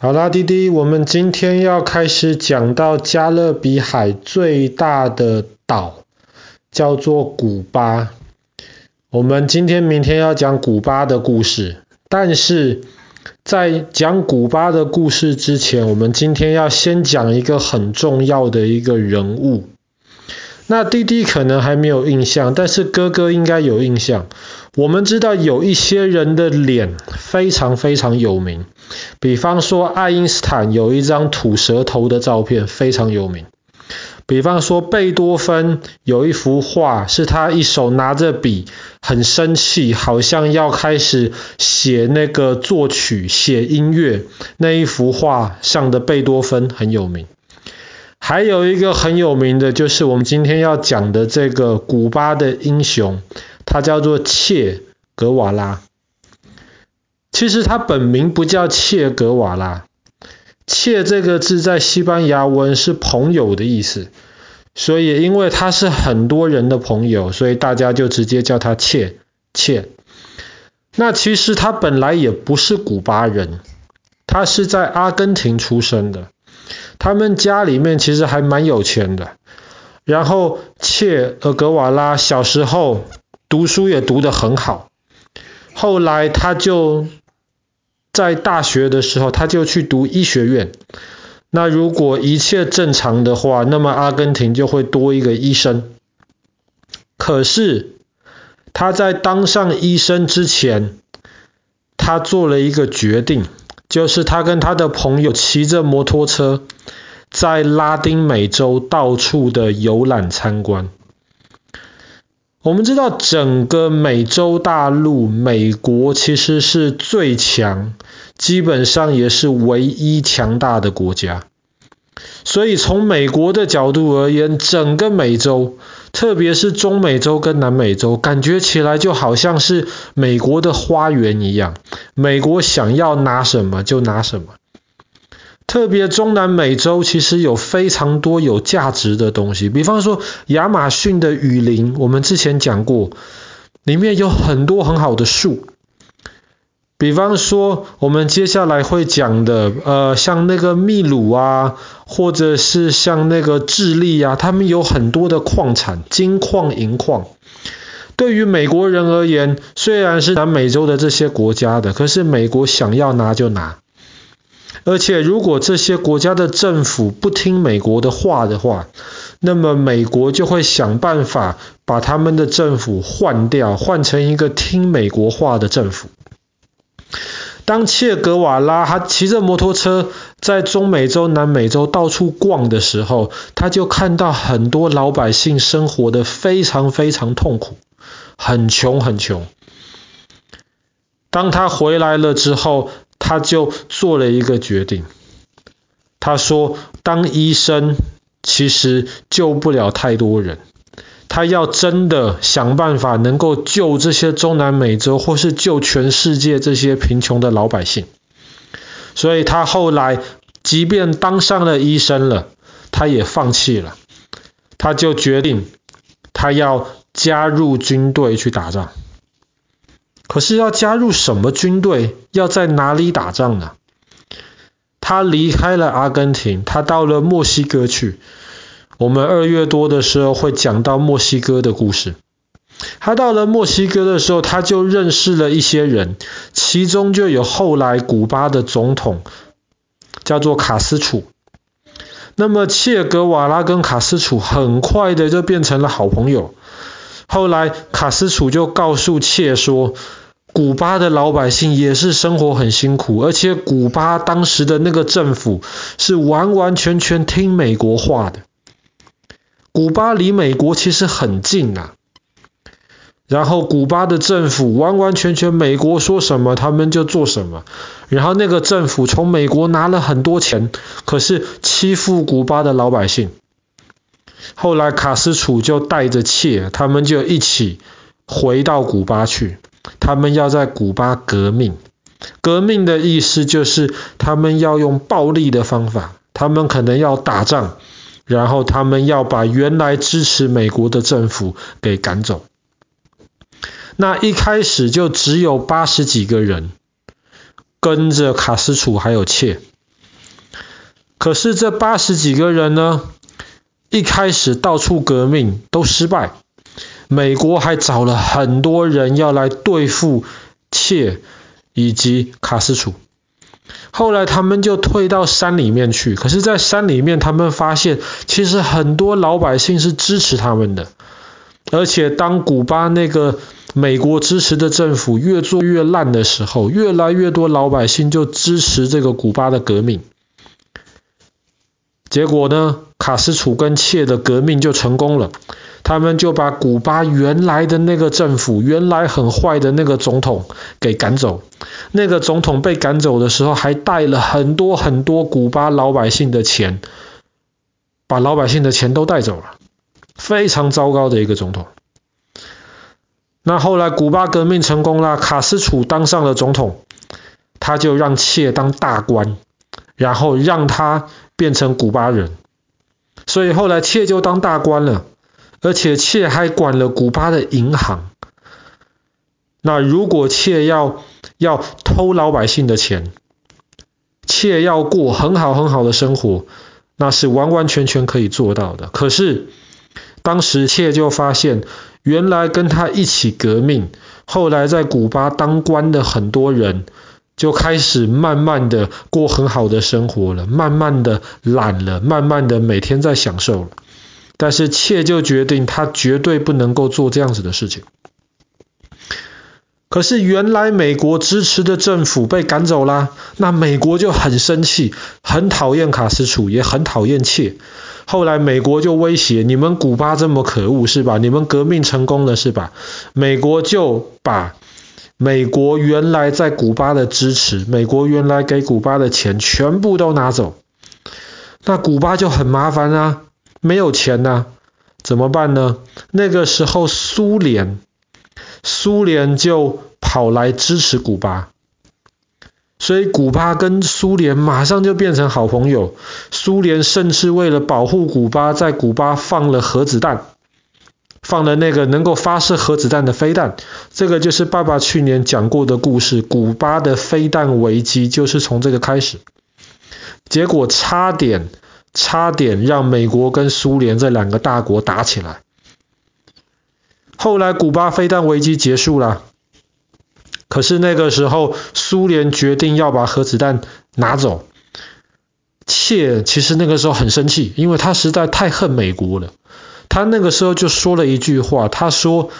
好啦，滴滴，我们今天要开始讲到加勒比海最大的岛，叫做古巴。我们今天、明天要讲古巴的故事，但是在讲古巴的故事之前，我们今天要先讲一个很重要的一个人物。那弟弟可能还没有印象，但是哥哥应该有印象。我们知道有一些人的脸非常非常有名。比方说，爱因斯坦有一张吐舌头的照片，非常有名。比方说，贝多芬有一幅画，是他一手拿着笔，很生气，好像要开始写那个作曲、写音乐。那一幅画上的贝多芬很有名。还有一个很有名的，就是我们今天要讲的这个古巴的英雄，他叫做切格瓦拉。其实他本名不叫切格瓦拉，切这个字在西班牙文是朋友的意思，所以因为他是很多人的朋友，所以大家就直接叫他切切。那其实他本来也不是古巴人，他是在阿根廷出生的，他们家里面其实还蛮有钱的。然后切尔格瓦拉小时候读书也读得很好，后来他就。在大学的时候，他就去读医学院。那如果一切正常的话，那么阿根廷就会多一个医生。可是他在当上医生之前，他做了一个决定，就是他跟他的朋友骑着摩托车，在拉丁美洲到处的游览参观。我们知道整个美洲大陆，美国其实是最强，基本上也是唯一强大的国家。所以从美国的角度而言，整个美洲，特别是中美洲跟南美洲，感觉起来就好像是美国的花园一样，美国想要拿什么就拿什么。特别中南美洲其实有非常多有价值的东西，比方说亚马逊的雨林，我们之前讲过，里面有很多很好的树。比方说我们接下来会讲的，呃，像那个秘鲁啊，或者是像那个智利啊，他们有很多的矿产，金矿、银矿。对于美国人而言，虽然是南美洲的这些国家的，可是美国想要拿就拿。而且，如果这些国家的政府不听美国的话的话，那么美国就会想办法把他们的政府换掉，换成一个听美国话的政府。当切格瓦拉他骑着摩托车在中美洲、南美洲到处逛的时候，他就看到很多老百姓生活的非常非常痛苦，很穷很穷。当他回来了之后，他就做了一个决定，他说：“当医生其实救不了太多人，他要真的想办法能够救这些中南美洲，或是救全世界这些贫穷的老百姓。”所以他后来即便当上了医生了，他也放弃了，他就决定他要加入军队去打仗。可是要加入什么军队？要在哪里打仗呢？他离开了阿根廷，他到了墨西哥去。我们二月多的时候会讲到墨西哥的故事。他到了墨西哥的时候，他就认识了一些人，其中就有后来古巴的总统，叫做卡斯楚。那么切格瓦拉跟卡斯楚很快的就变成了好朋友。后来卡斯楚就告诉切说，古巴的老百姓也是生活很辛苦，而且古巴当时的那个政府是完完全全听美国话的。古巴离美国其实很近啊，然后古巴的政府完完全全美国说什么他们就做什么，然后那个政府从美国拿了很多钱，可是欺负古巴的老百姓。后来卡斯楚就带着妾，他们就一起回到古巴去。他们要在古巴革命，革命的意思就是他们要用暴力的方法，他们可能要打仗，然后他们要把原来支持美国的政府给赶走。那一开始就只有八十几个人跟着卡斯楚还有切，可是这八十几个人呢，一开始到处革命都失败，美国还找了很多人要来对付切以及卡斯楚。后来他们就退到山里面去，可是，在山里面，他们发现其实很多老百姓是支持他们的，而且当古巴那个美国支持的政府越做越烂的时候，越来越多老百姓就支持这个古巴的革命。结果呢，卡斯楚跟切的革命就成功了。他们就把古巴原来的那个政府，原来很坏的那个总统给赶走。那个总统被赶走的时候，还带了很多很多古巴老百姓的钱，把老百姓的钱都带走了。非常糟糕的一个总统。那后来古巴革命成功了，卡斯楚当上了总统，他就让切当大官，然后让他变成古巴人。所以后来切就当大官了。而且妾还管了古巴的银行。那如果妾要要偷老百姓的钱，妾要过很好很好的生活，那是完完全全可以做到的。可是当时妾就发现，原来跟他一起革命，后来在古巴当官的很多人，就开始慢慢的过很好的生活了，慢慢的懒了，慢慢的每天在享受了。但是切就决定，他绝对不能够做这样子的事情。可是原来美国支持的政府被赶走啦，那美国就很生气，很讨厌卡斯楚，也很讨厌切。后来美国就威胁：你们古巴这么可恶是吧？你们革命成功了是吧？美国就把美国原来在古巴的支持，美国原来给古巴的钱全部都拿走。那古巴就很麻烦啊。没有钱呐，怎么办呢？那个时候苏联，苏联就跑来支持古巴，所以古巴跟苏联马上就变成好朋友。苏联甚至为了保护古巴，在古巴放了核子弹，放了那个能够发射核子弹的飞弹。这个就是爸爸去年讲过的故事，古巴的飞弹危机就是从这个开始，结果差点。差点让美国跟苏联这两个大国打起来。后来古巴飞弹危机结束了，可是那个时候苏联决定要把核子弹拿走。切其实那个时候很生气，因为他实在太恨美国了。他那个时候就说了一句话，他说：“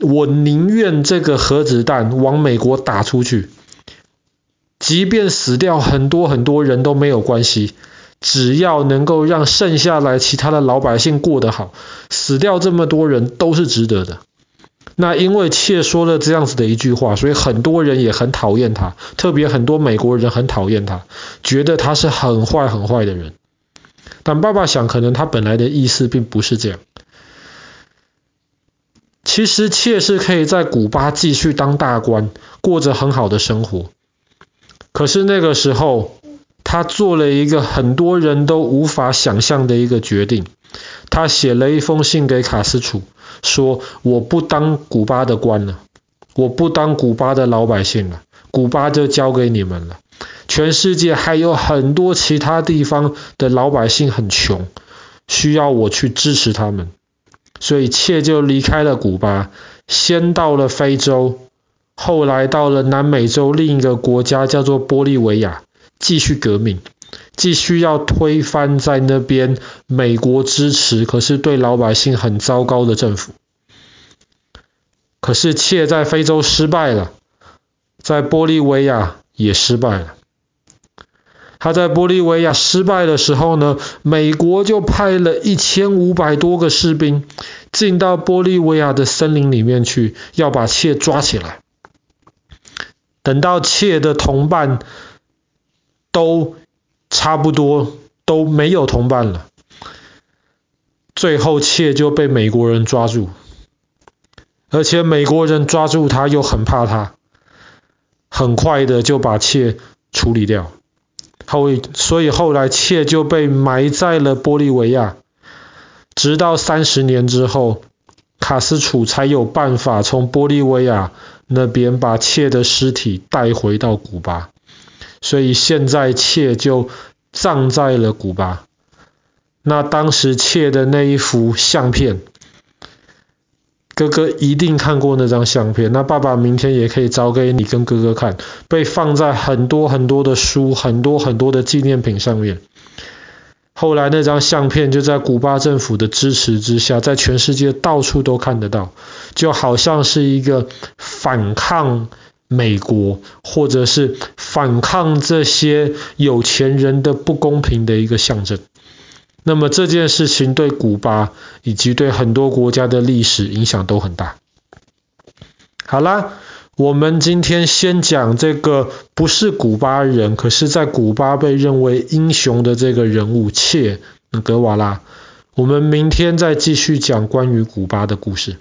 我宁愿这个核子弹往美国打出去，即便死掉很多很多人都没有关系。”只要能够让剩下来其他的老百姓过得好，死掉这么多人都是值得的。那因为切说了这样子的一句话，所以很多人也很讨厌他，特别很多美国人很讨厌他，觉得他是很坏很坏的人。但爸爸想，可能他本来的意思并不是这样。其实切是可以在古巴继续当大官，过着很好的生活。可是那个时候。他做了一个很多人都无法想象的一个决定，他写了一封信给卡斯楚，说我不当古巴的官了，我不当古巴的老百姓了，古巴就交给你们了。全世界还有很多其他地方的老百姓很穷，需要我去支持他们，所以切就离开了古巴，先到了非洲，后来到了南美洲另一个国家叫做玻利维亚。继续革命，继续要推翻在那边美国支持，可是对老百姓很糟糕的政府。可是切在非洲失败了，在玻利维亚也失败了。他在玻利维亚失败的时候呢，美国就派了一千五百多个士兵进到玻利维亚的森林里面去，要把切抓起来。等到切的同伴。都差不多都没有同伴了，最后切就被美国人抓住，而且美国人抓住他又很怕他，很快的就把切处理掉。后所以后来切就被埋在了玻利维亚，直到三十年之后，卡斯楚才有办法从玻利维亚那边把切的尸体带回到古巴。所以现在切就葬在了古巴。那当时妾的那一幅相片，哥哥一定看过那张相片。那爸爸明天也可以找给你跟哥哥看，被放在很多很多的书、很多很多的纪念品上面。后来那张相片就在古巴政府的支持之下，在全世界到处都看得到，就好像是一个反抗美国，或者是反抗这些有钱人的不公平的一个象征。那么这件事情对古巴以及对很多国家的历史影响都很大。好啦。我们今天先讲这个不是古巴人，可是在古巴被认为英雄的这个人物切格瓦拉。我们明天再继续讲关于古巴的故事。